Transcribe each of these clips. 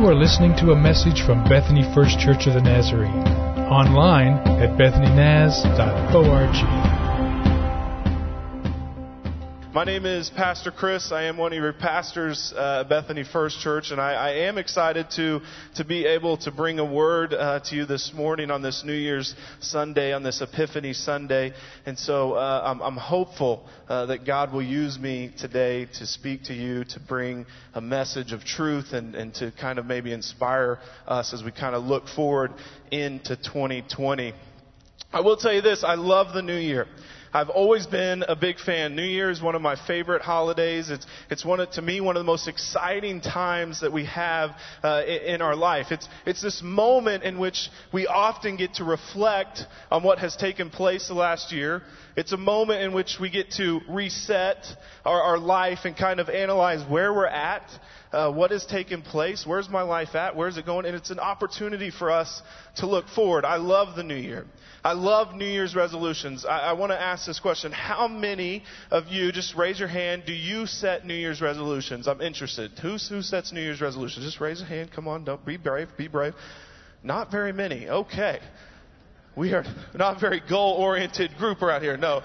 You are listening to a message from Bethany First Church of the Nazarene. Online at bethanynaz.org. My name is Pastor Chris. I am one of your pastors uh, at Bethany First Church, and I, I, am excited to to be able to bring a word uh, to you this morning on this New Year's Sunday, on this Epiphany Sunday. And so uh, I'm, I'm, hopeful uh, that God will use me today to speak to you, to bring a message of truth, and, and to kind of maybe inspire us as we kind of look forward into 2020. I will tell you this: I love the new year. I've always been a big fan. New Year is one of my favorite holidays. It's, it's one of, to me, one of the most exciting times that we have uh, in, in our life. It's, it's this moment in which we often get to reflect on what has taken place the last year. It's a moment in which we get to reset our, our life and kind of analyze where we're at uh, what has taken place, where's my life at, where's it going, and it's an opportunity for us to look forward. I love the new year. I love New Year's resolutions. I, I want to ask this question. How many of you, just raise your hand, do you set New Year's resolutions? I'm interested. Who's, who sets New Year's resolutions? Just raise a hand. Come on, don't be brave, be brave. Not very many. Okay. We are not a very goal oriented group around here. No.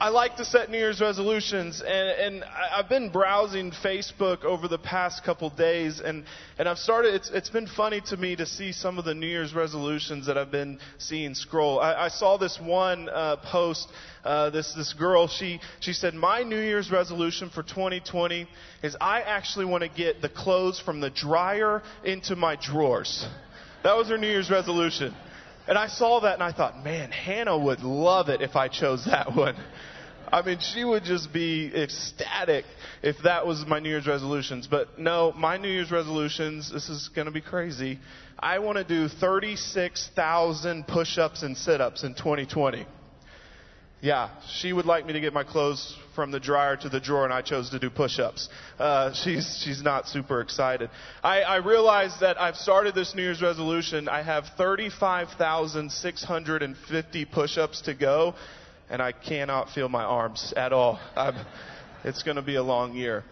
I like to set New Year's resolutions, and, and I've been browsing Facebook over the past couple days, and, and I've started. It's, it's been funny to me to see some of the New Year's resolutions that I've been seeing scroll. I, I saw this one uh, post. Uh, this this girl, she she said, my New Year's resolution for 2020 is I actually want to get the clothes from the dryer into my drawers. That was her New Year's resolution. And I saw that and I thought, man, Hannah would love it if I chose that one. I mean, she would just be ecstatic if that was my New Year's resolutions. But no, my New Year's resolutions, this is going to be crazy. I want to do 36,000 push ups and sit ups in 2020. Yeah, she would like me to get my clothes from the dryer to the drawer, and I chose to do push-ups. Uh, she's she's not super excited. I, I realized that I've started this New Year's resolution. I have 35,650 push-ups to go, and I cannot feel my arms at all. I'm, it's going to be a long year.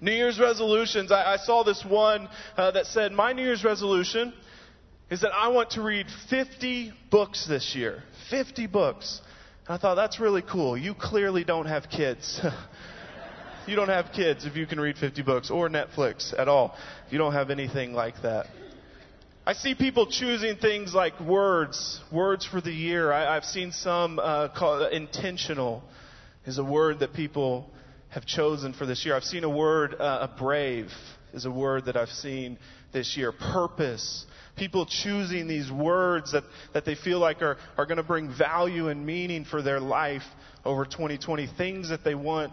New Year's resolutions. I, I saw this one uh, that said, My New Year's resolution is that I want to read 50 books this year. 50 books. And I thought, that's really cool. You clearly don't have kids. you don't have kids if you can read 50 books or Netflix at all. You don't have anything like that. I see people choosing things like words, words for the year. I, have seen some uh, call intentional is a word that people have chosen for this year. I've seen a word, uh, a brave is a word that I've seen this year. Purpose. People choosing these words that, that they feel like are, are going to bring value and meaning for their life over 2020. Things that they want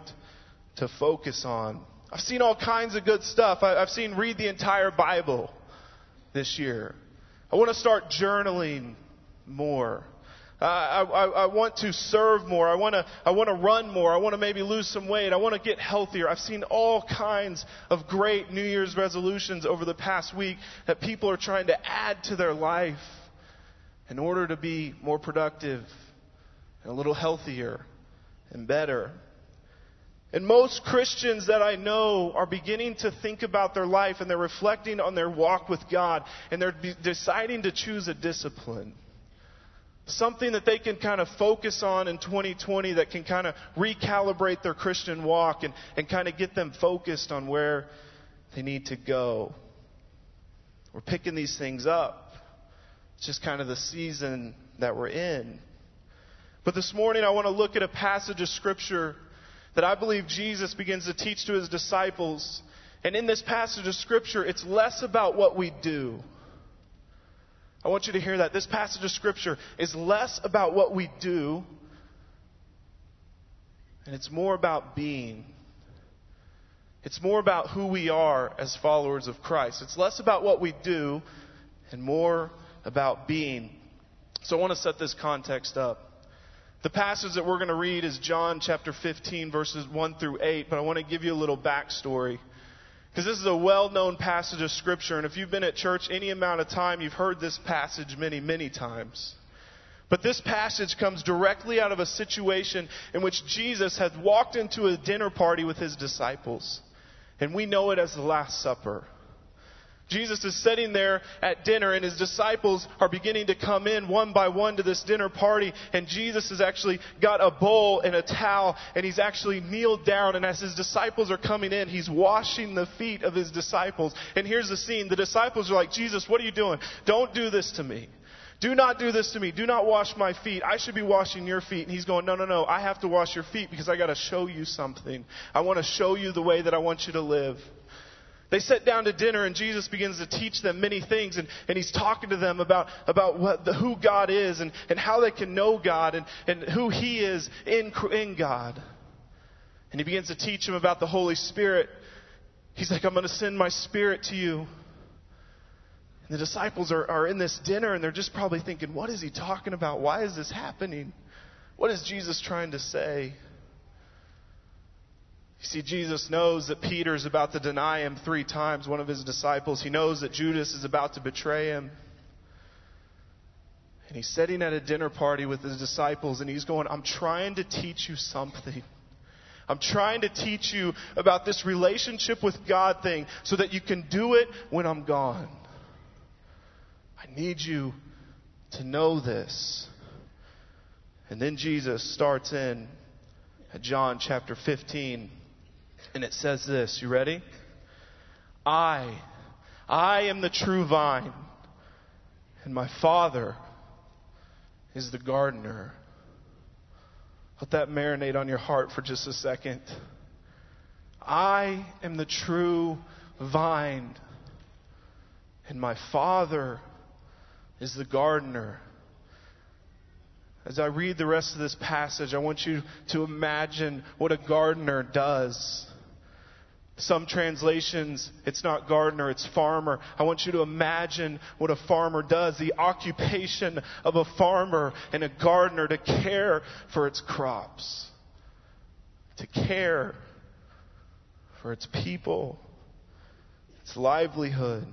to focus on. I've seen all kinds of good stuff. I, I've seen read the entire Bible this year. I want to start journaling more. I, I, I, want to serve more. I want to, I want to run more. I want to maybe lose some weight. I want to get healthier. I've seen all kinds of great New Year's resolutions over the past week that people are trying to add to their life in order to be more productive and a little healthier and better. And most Christians that I know are beginning to think about their life and they're reflecting on their walk with God and they're deciding to choose a discipline. Something that they can kind of focus on in 2020 that can kind of recalibrate their Christian walk and, and kind of get them focused on where they need to go. We're picking these things up. It's just kind of the season that we're in. But this morning I want to look at a passage of Scripture that I believe Jesus begins to teach to his disciples. And in this passage of Scripture, it's less about what we do. I want you to hear that. This passage of Scripture is less about what we do, and it's more about being. It's more about who we are as followers of Christ. It's less about what we do and more about being. So I want to set this context up. The passage that we're going to read is John chapter 15, verses 1 through 8, but I want to give you a little backstory. Because this is a well known passage of Scripture, and if you've been at church any amount of time, you've heard this passage many, many times. But this passage comes directly out of a situation in which Jesus had walked into a dinner party with his disciples. And we know it as the Last Supper. Jesus is sitting there at dinner, and his disciples are beginning to come in one by one to this dinner party. And Jesus has actually got a bowl and a towel, and he's actually kneeled down. And as his disciples are coming in, he's washing the feet of his disciples. And here's the scene the disciples are like, Jesus, what are you doing? Don't do this to me. Do not do this to me. Do not wash my feet. I should be washing your feet. And he's going, No, no, no. I have to wash your feet because I got to show you something. I want to show you the way that I want you to live. They sit down to dinner and Jesus begins to teach them many things and, and he's talking to them about, about what the, who God is and, and how they can know God and, and who he is in, in God. And he begins to teach them about the Holy Spirit. He's like, I'm going to send my spirit to you. And the disciples are, are in this dinner and they're just probably thinking, what is he talking about? Why is this happening? What is Jesus trying to say? You see, Jesus knows that Peter is about to deny him three times, one of his disciples. He knows that Judas is about to betray him. And he's sitting at a dinner party with his disciples, and he's going, I'm trying to teach you something. I'm trying to teach you about this relationship with God thing so that you can do it when I'm gone. I need you to know this. And then Jesus starts in at John chapter 15. And it says this. You ready? I, I am the true vine, and my Father is the gardener. Let that marinate on your heart for just a second. I am the true vine, and my Father is the gardener. As I read the rest of this passage, I want you to imagine what a gardener does. Some translations, it's not gardener, it's farmer. I want you to imagine what a farmer does, the occupation of a farmer and a gardener to care for its crops, to care for its people, its livelihood.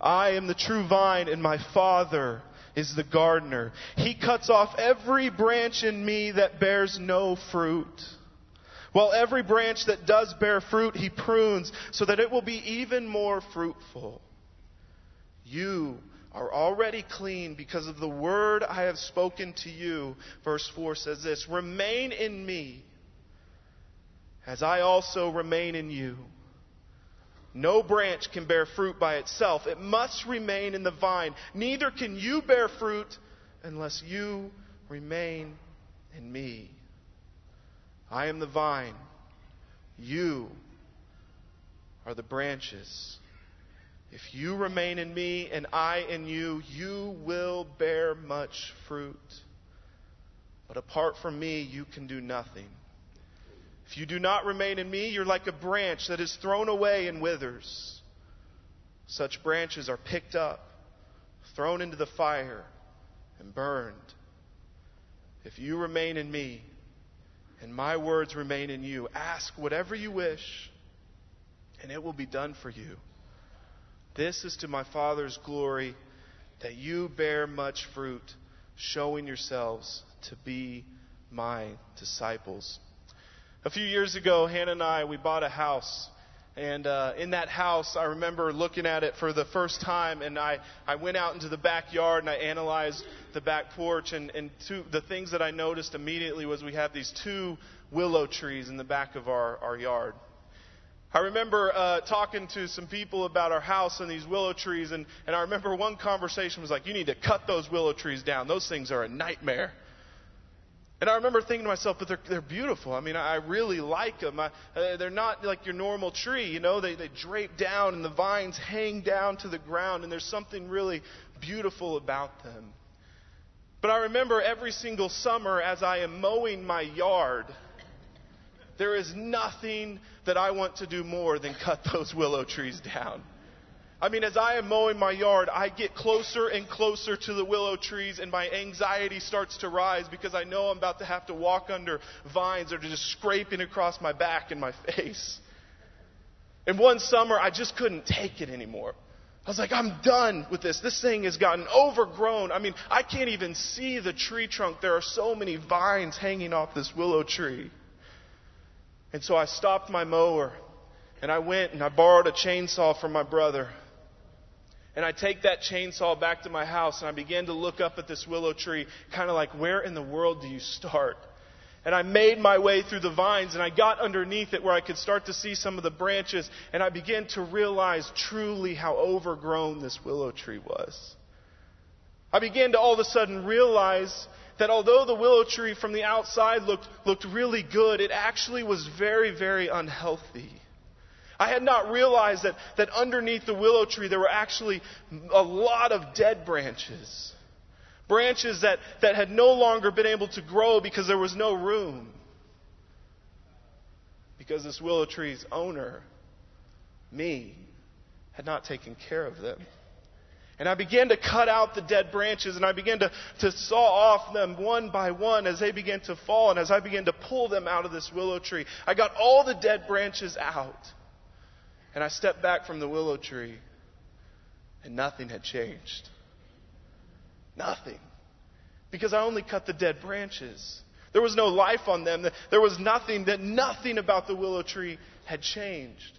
I am the true vine, and my Father is the gardener. He cuts off every branch in me that bears no fruit while every branch that does bear fruit, he prunes so that it will be even more fruitful. You are already clean because of the word I have spoken to you. Verse 4 says this Remain in me, as I also remain in you. No branch can bear fruit by itself, it must remain in the vine. Neither can you bear fruit unless you remain in me. I am the vine. You are the branches. If you remain in me and I in you, you will bear much fruit. But apart from me, you can do nothing. If you do not remain in me, you're like a branch that is thrown away and withers. Such branches are picked up, thrown into the fire, and burned. If you remain in me, and my words remain in you. Ask whatever you wish, and it will be done for you. This is to my Father's glory that you bear much fruit, showing yourselves to be my disciples. A few years ago, Hannah and I, we bought a house and uh, in that house, I remember looking at it for the first time, and I, I went out into the backyard and I analyzed the back porch. And, and two, the things that I noticed immediately was we have these two willow trees in the back of our, our yard. I remember uh, talking to some people about our house and these willow trees, and, and I remember one conversation was like, You need to cut those willow trees down. Those things are a nightmare. And I remember thinking to myself, but they're, they're beautiful. I mean, I really like them. I, uh, they're not like your normal tree, you know. They, they drape down and the vines hang down to the ground, and there's something really beautiful about them. But I remember every single summer as I am mowing my yard, there is nothing that I want to do more than cut those willow trees down. I mean, as I am mowing my yard, I get closer and closer to the willow trees, and my anxiety starts to rise because I know I'm about to have to walk under vines that are just scraping across my back and my face. And one summer, I just couldn't take it anymore. I was like, I'm done with this. This thing has gotten overgrown. I mean, I can't even see the tree trunk. There are so many vines hanging off this willow tree. And so I stopped my mower and I went and I borrowed a chainsaw from my brother And I take that chainsaw back to my house and I begin to look up at this willow tree, kind of like, where in the world do you start? And I made my way through the vines and I got underneath it where I could start to see some of the branches and I began to realize truly how overgrown this willow tree was. I began to all of a sudden realize that although the willow tree from the outside looked, looked really good, it actually was very, very unhealthy. I had not realized that, that underneath the willow tree there were actually a lot of dead branches. Branches that, that had no longer been able to grow because there was no room. Because this willow tree's owner, me, had not taken care of them. And I began to cut out the dead branches and I began to, to saw off them one by one as they began to fall and as I began to pull them out of this willow tree. I got all the dead branches out. And I stepped back from the willow tree, and nothing had changed. Nothing. Because I only cut the dead branches. There was no life on them. There was nothing, that nothing about the willow tree had changed.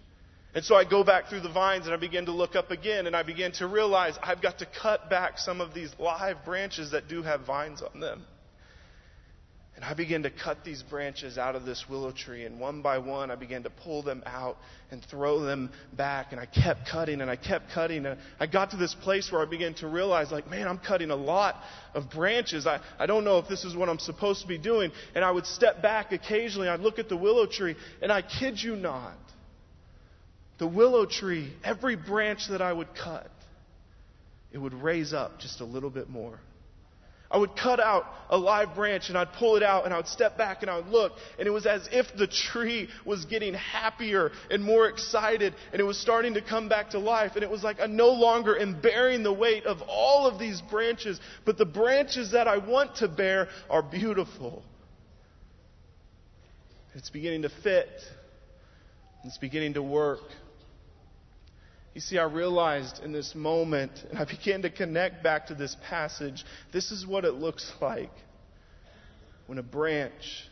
And so I go back through the vines and I begin to look up again and I begin to realize I've got to cut back some of these live branches that do have vines on them. And I began to cut these branches out of this willow tree, and one by one, I began to pull them out and throw them back. And I kept cutting and I kept cutting. And I got to this place where I began to realize, like, man, I'm cutting a lot of branches. I, I don't know if this is what I'm supposed to be doing. And I would step back occasionally. I'd look at the willow tree, and I kid you not, the willow tree, every branch that I would cut, it would raise up just a little bit more. I would cut out a live branch and I'd pull it out and I would step back and I would look and it was as if the tree was getting happier and more excited and it was starting to come back to life and it was like I no longer am bearing the weight of all of these branches, but the branches that I want to bear are beautiful. It's beginning to fit. It's beginning to work. You see, I realized in this moment, and I began to connect back to this passage, this is what it looks like when a branch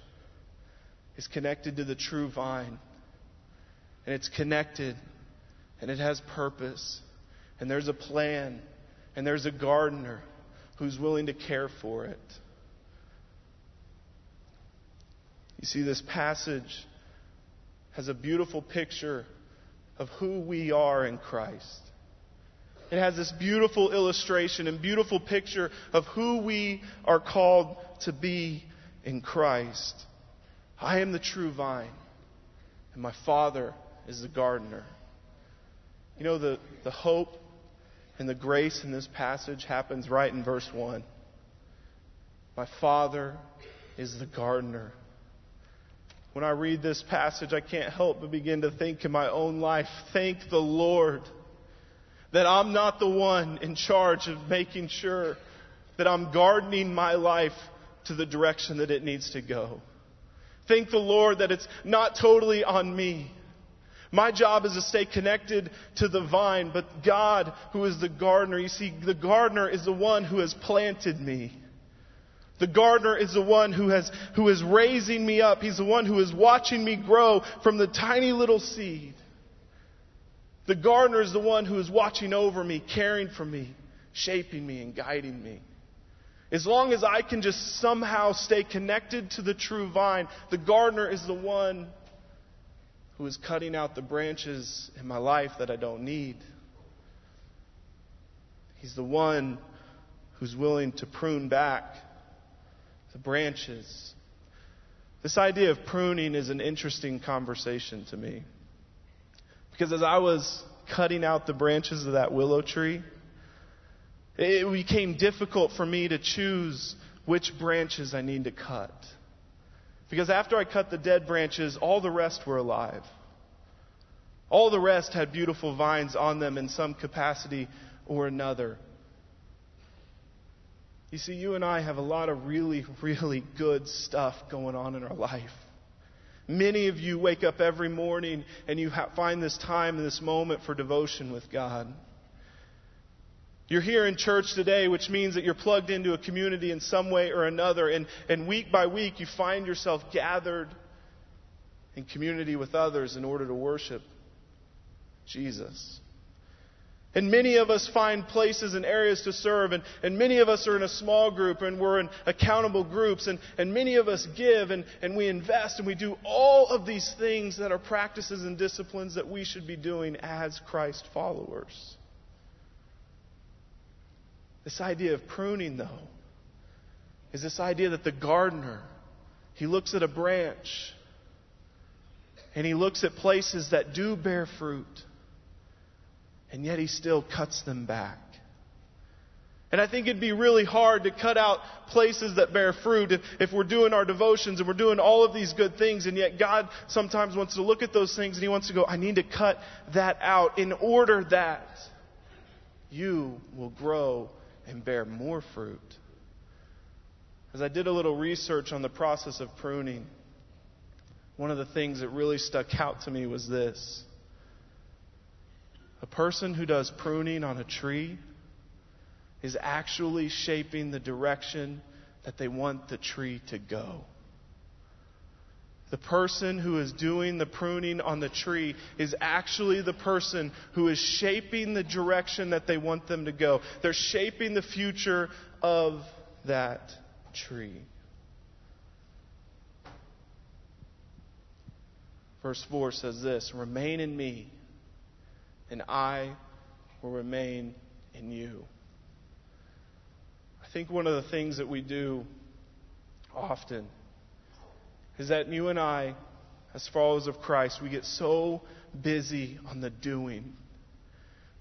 is connected to the true vine. And it's connected, and it has purpose, and there's a plan, and there's a gardener who's willing to care for it. You see, this passage has a beautiful picture of who we are in Christ. It has this beautiful illustration and beautiful picture of who we are called to be in Christ. I am the true vine, and my Father is the gardener. You know, the, the hope and the grace in this passage happens right in verse 1. My Father is the gardener. When I read this passage, I can't help but begin to think in my own life, thank the Lord that I'm not the one in charge of making sure that I'm gardening my life to the direction that it needs to go. Thank the Lord that it's not totally on me. My job is to stay connected to the vine, but God, who is the gardener, you see, the gardener is the one who has planted me. The gardener is the one who has, who is raising me up. He's the one who is watching me grow from the tiny little seed. The gardener is the one who is watching over me, caring for me, shaping me, and guiding me. As long as I can just somehow stay connected to the true vine, the gardener is the one who is cutting out the branches in my life that I don't need. He's the one who's willing to prune back the branches. This idea of pruning is an interesting conversation to me. Because as I was cutting out the branches of that willow tree, it became difficult for me to choose which branches I need to cut. Because after I cut the dead branches, all the rest were alive. All the rest had beautiful vines on them in some capacity or another. You see, you and I have a lot of really, really good stuff going on in our life. Many of you wake up every morning and you find this time and this moment for devotion with God. You're here in church today, which means that you're plugged into a community in some way or another, and, and week by week you find yourself gathered in community with others in order to worship Jesus. And many of us find places and areas to serve, and, and many of us are in a small group and we're in accountable groups, and, and many of us give and, and we invest and we do all of these things that are practices and disciplines that we should be doing as Christ followers. This idea of pruning, though, is this idea that the gardener, he looks at a branch and he looks at places that do bear fruit and yet he still cuts them back. And I think it'd be really hard to cut out places that bear fruit if, if, we're doing our devotions and we're doing all of these good things, and yet God sometimes wants to look at those things and He wants to go, I need to cut that out in order that you will grow and bear more fruit. As I did a little research on the process of pruning, one of the things that really stuck out to me was this a person who does pruning on a tree is actually shaping the direction that they want the tree to go. The person who is doing the pruning on the tree is actually the person who is shaping the direction that they want them to go. They're shaping the future of that tree. Verse 4 says this Remain in me and I will remain in you. I think one of the things that we do often is that you and I, as followers of Christ, we get so busy on the doing.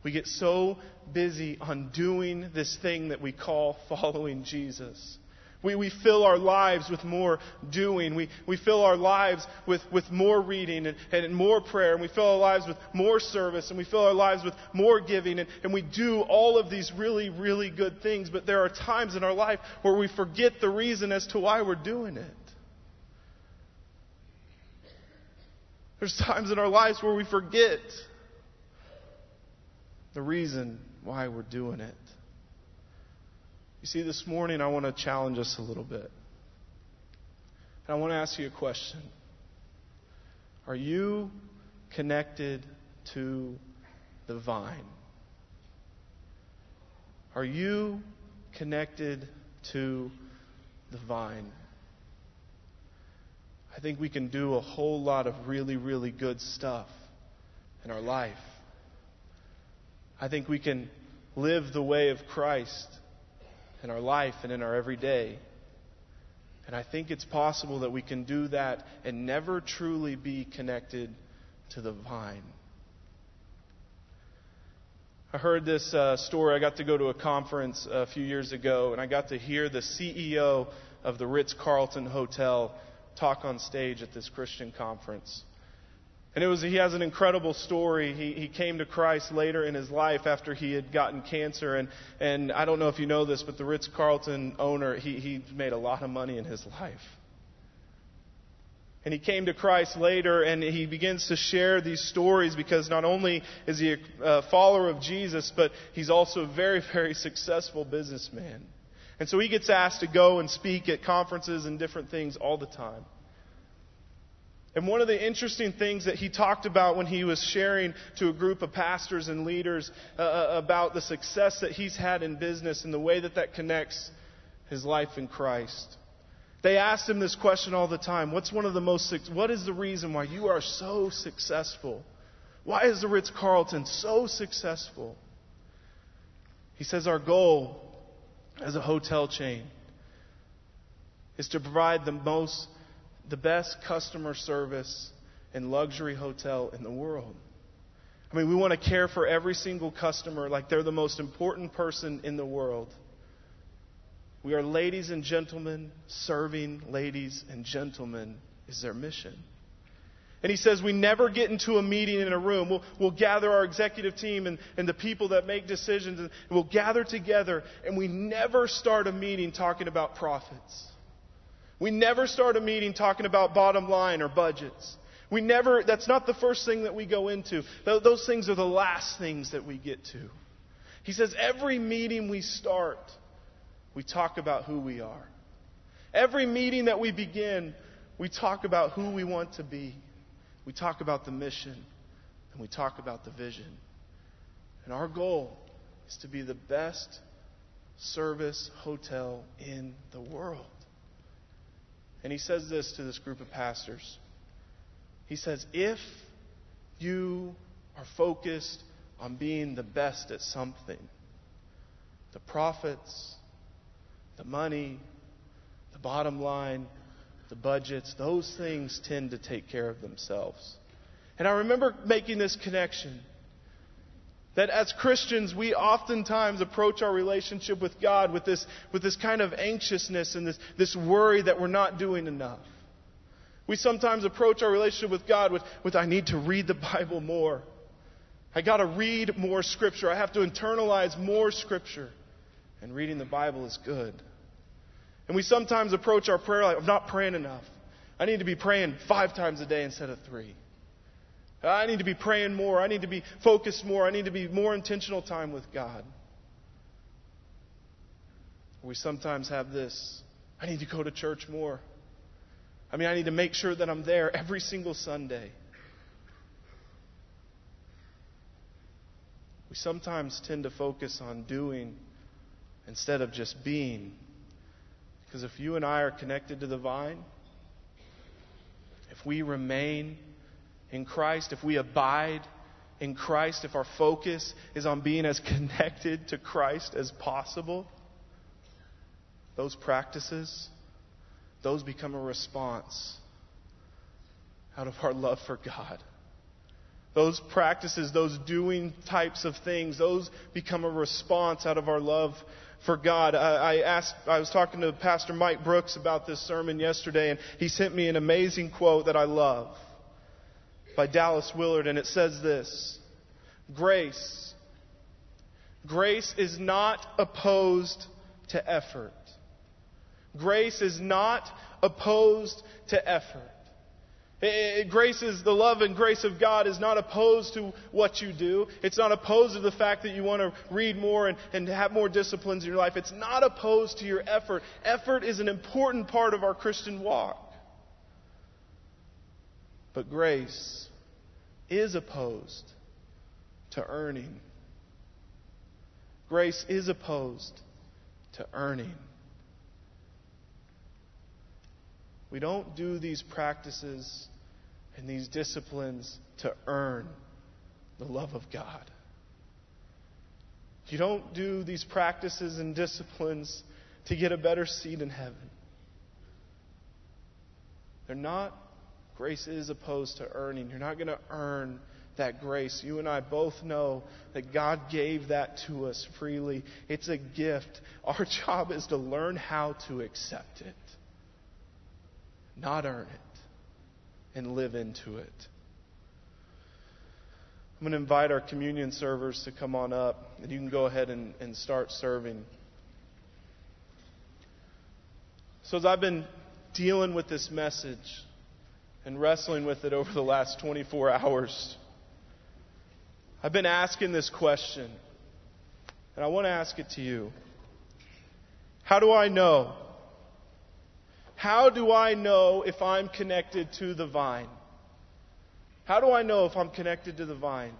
We get so busy on doing this thing that we call following Jesus we, we fill our lives with more doing. We, we fill our lives with, with more reading and, and more prayer. And we fill our lives with more service. And we fill our lives with more giving. And, and we do all of these really, really good things. But there are times in our life where we forget the reason as to why we're doing it. There's times in our lives where we forget the reason why we're doing it. You see, this morning I want to challenge us a little bit. And I want to ask you a question Are you connected to the vine? Are you connected to the vine? I think we can do a whole lot of really, really good stuff in our life. I think we can live the way of Christ in our life and in our everyday. And I think it's possible that we can do that and never truly be connected to the vine. I heard this uh, story. I got to go to a conference a few years ago, and I got to hear the CEO of the Ritz Carlton Hotel talk on stage at this Christian conference. And it was, he has an incredible story. He, he came to Christ later in his life after he had gotten cancer. And, and I don't know if you know this, but the Ritz Carlton owner, he, he made a lot of money in his life. And he came to Christ later and he begins to share these stories because not only is he a follower of Jesus, but he's also a very, very successful businessman. And so he gets asked to go and speak at conferences and different things all the time. And one of the interesting things that he talked about when he was sharing to a group of pastors and leaders uh, uh, about the success that he's had in business and the way that that connects his life in Christ. They asked him this question all the time. What's one of the most what is the reason why you are so successful? Why is the Ritz Carlton so successful? He says our goal as a hotel chain is to provide the most the best customer service and luxury hotel in the world. I mean, we want to care for every single customer like they're the most important person in the world. We are ladies and gentlemen serving ladies and gentlemen is their mission. And he says we never get into a meeting in a room. We'll, we'll gather our executive team and, and the people that make decisions, and we'll gather together, and we never start a meeting talking about profits. We never start a meeting talking about bottom line or budgets. We never, that's not the first thing that we go into. Those things are the last things that we get to. He says every meeting we start, we talk about who we are. Every meeting that we begin, we talk about who we want to be. We talk about the mission, and we talk about the vision. And our goal is to be the best service hotel in the world. And he says this to this group of pastors. He says, if you are focused on being the best at something, the profits, the money, the bottom line, the budgets, those things tend to take care of themselves. And I remember making this connection that as Christians, we oftentimes approach our relationship with God with this, with this kind of anxiousness and this, this worry that we're not doing enough. We sometimes approach our relationship with God with, with I need to read the Bible more. I got to read more Scripture. I have to internalize more Scripture. And reading the Bible is good. And we sometimes approach our prayer like, I'm not praying enough. I need to be praying five times a day instead of three. Uh, I need to be praying more. I need to be focused more. I need to be more intentional time with God. We sometimes have this I need to go to church more. I mean, I need to make sure that I'm there every single Sunday. We sometimes tend to focus on doing instead of just being. Because if you and I are connected to the vine, if we remain in Christ, if we abide in Christ, if our focus is on being as connected to Christ as possible, those practices, those become a response out of our love for God. Those practices, those doing types of things, those become a response out of our love for God. I, I asked, I was talking to Pastor Mike Brooks about this sermon yesterday, and he sent me an amazing quote that I love by Dallas Willard, and it says this Grace. Grace is not opposed to effort. Grace is not opposed to effort. grace is the love and grace of God is not opposed to what you do. It's not opposed to the fact that you want to read more and, and have more disciplines in your life. It's not opposed to your effort. Effort is an important part of our Christian walk. But grace is opposed to earning. Grace is opposed to earning. We don't do these practices and these disciplines to earn the love of God. You don't do these practices and disciplines to get a better seat in heaven. They're not Grace is opposed to earning. You're not going to earn that grace. You and I both know that God gave that to us freely. It's a gift. Our job is to learn how to accept it, not earn it, and live into it. I'm going to invite our communion servers to come on up, and you can go ahead and, and start serving. So, as I've been dealing with this message, and wrestling with it over the last 24 hours. I've been asking this question, and I want to ask it to you. How do I know? How do I know if I'm connected to the vine? How do I know if I'm connected to the vine?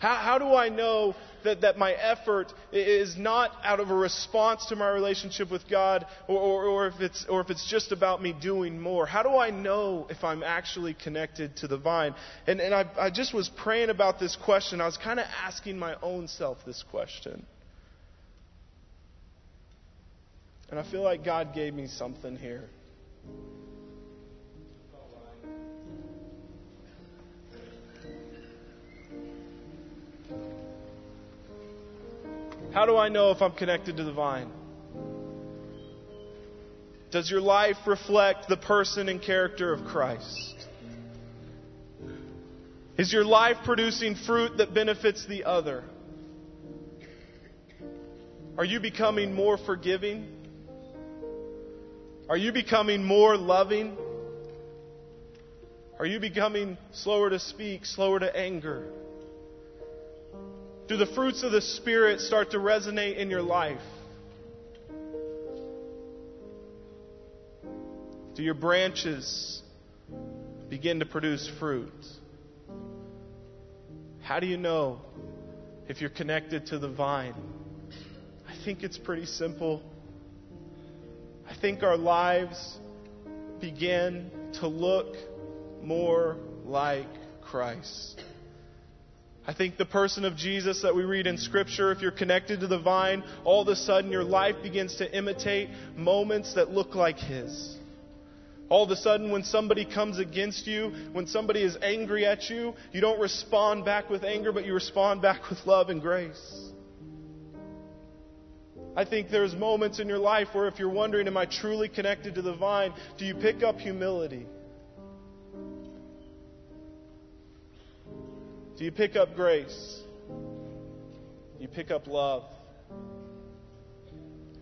How, how do I know that, that my effort is not out of a response to my relationship with God or, or, or, if it's, or if it's just about me doing more? How do I know if I'm actually connected to the vine? And, and I, I just was praying about this question. I was kind of asking my own self this question. And I feel like God gave me something here. How do I know if I'm connected to the vine? Does your life reflect the person and character of Christ? Is your life producing fruit that benefits the other? Are you becoming more forgiving? Are you becoming more loving? Are you becoming slower to speak, slower to anger? Do the fruits of the Spirit start to resonate in your life? Do your branches begin to produce fruit? How do you know if you're connected to the vine, I think it's pretty simple. I think our lives begin to look more like Christ. I think the person of Jesus that we read in Scripture, if you're connected to the vine, all of a sudden your life begins to imitate moments that look like His. All of a sudden, when somebody comes against you, when somebody is angry at you, you don't respond back with anger, but you respond back with love and grace. I think there's moments in your life where if you're wondering, am I truly connected to the vine, do you pick up humility? Do you pick up grace? You pick up love?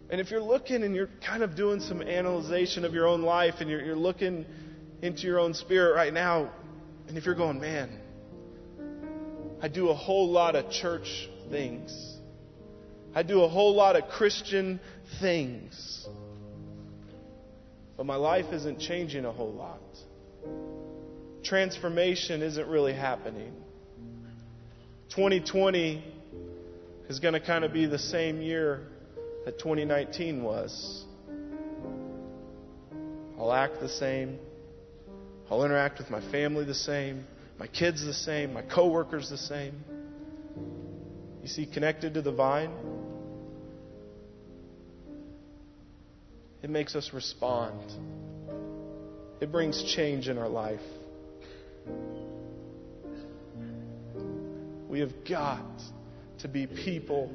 And if you're looking and you're kind of doing some analyzation of your own life and you're, you're looking into your own spirit right now, and if you're going, man, I do a whole lot of church things. I do a whole lot of Christian things. But my life isn't changing a whole lot. Transformation isn't really happening. 2020 is going to kind of be the same year that 2019 was. I'll act the same. I'll interact with my family the same, my kids the same, my coworkers the same. You see, connected to the vine, it makes us respond. It brings change in our life. We have got to be people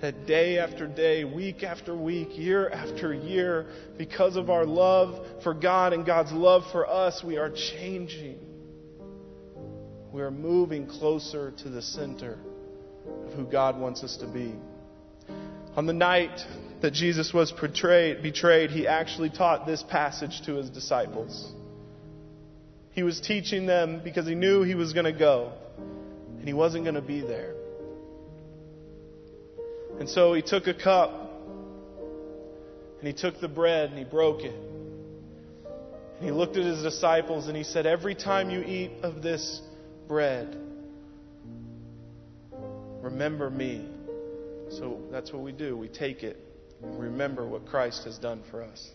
that day after day, week after week, year after year, because of our love for God and God's love for us, we are changing. We are moving closer to the center of who God wants us to be. On the night that Jesus was betrayed, betrayed, he actually taught this passage to his disciples. He was teaching them because he knew he was going to go and he wasn't going to be there. And so he took a cup and he took the bread and he broke it. And he looked at his disciples and he said, Every time you eat of this bread, remember me. So that's what we do. We take it and remember what Christ has done for us.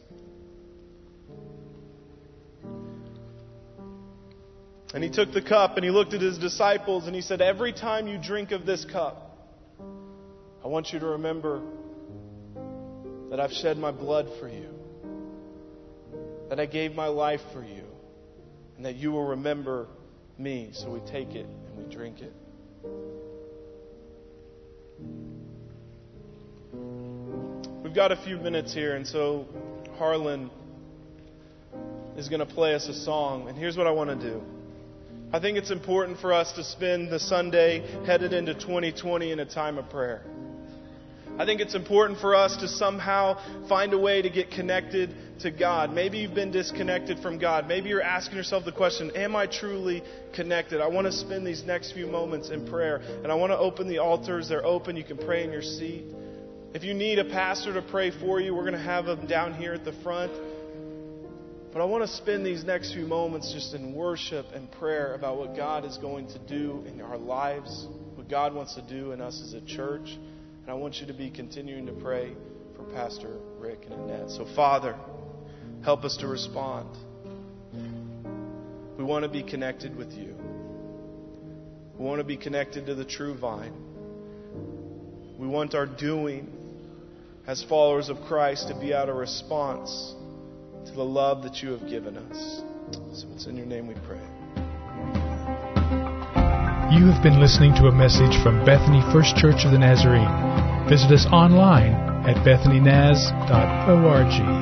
And he took the cup and he looked at his disciples and he said, Every time you drink of this cup, I want you to remember that I've shed my blood for you, that I gave my life for you, and that you will remember me. So we take it and we drink it. We've got a few minutes here, and so Harlan is going to play us a song. And here's what I want to do. I think it's important for us to spend the Sunday headed into 2020 in a time of prayer. I think it's important for us to somehow find a way to get connected to God. Maybe you've been disconnected from God. Maybe you're asking yourself the question, Am I truly connected? I want to spend these next few moments in prayer. And I want to open the altars. They're open. You can pray in your seat. If you need a pastor to pray for you, we're going to have them down here at the front. But I want to spend these next few moments just in worship and prayer about what God is going to do in our lives, what God wants to do in us as a church. And I want you to be continuing to pray for Pastor Rick and Annette. So, Father, help us to respond. We want to be connected with you. We want to be connected to the true vine. We want our doing as followers of Christ to be out of response to the love that you have given us. So it's in your name we pray. You have been listening to a message from Bethany First Church of the Nazarene. Visit us online at bethanynaz.org.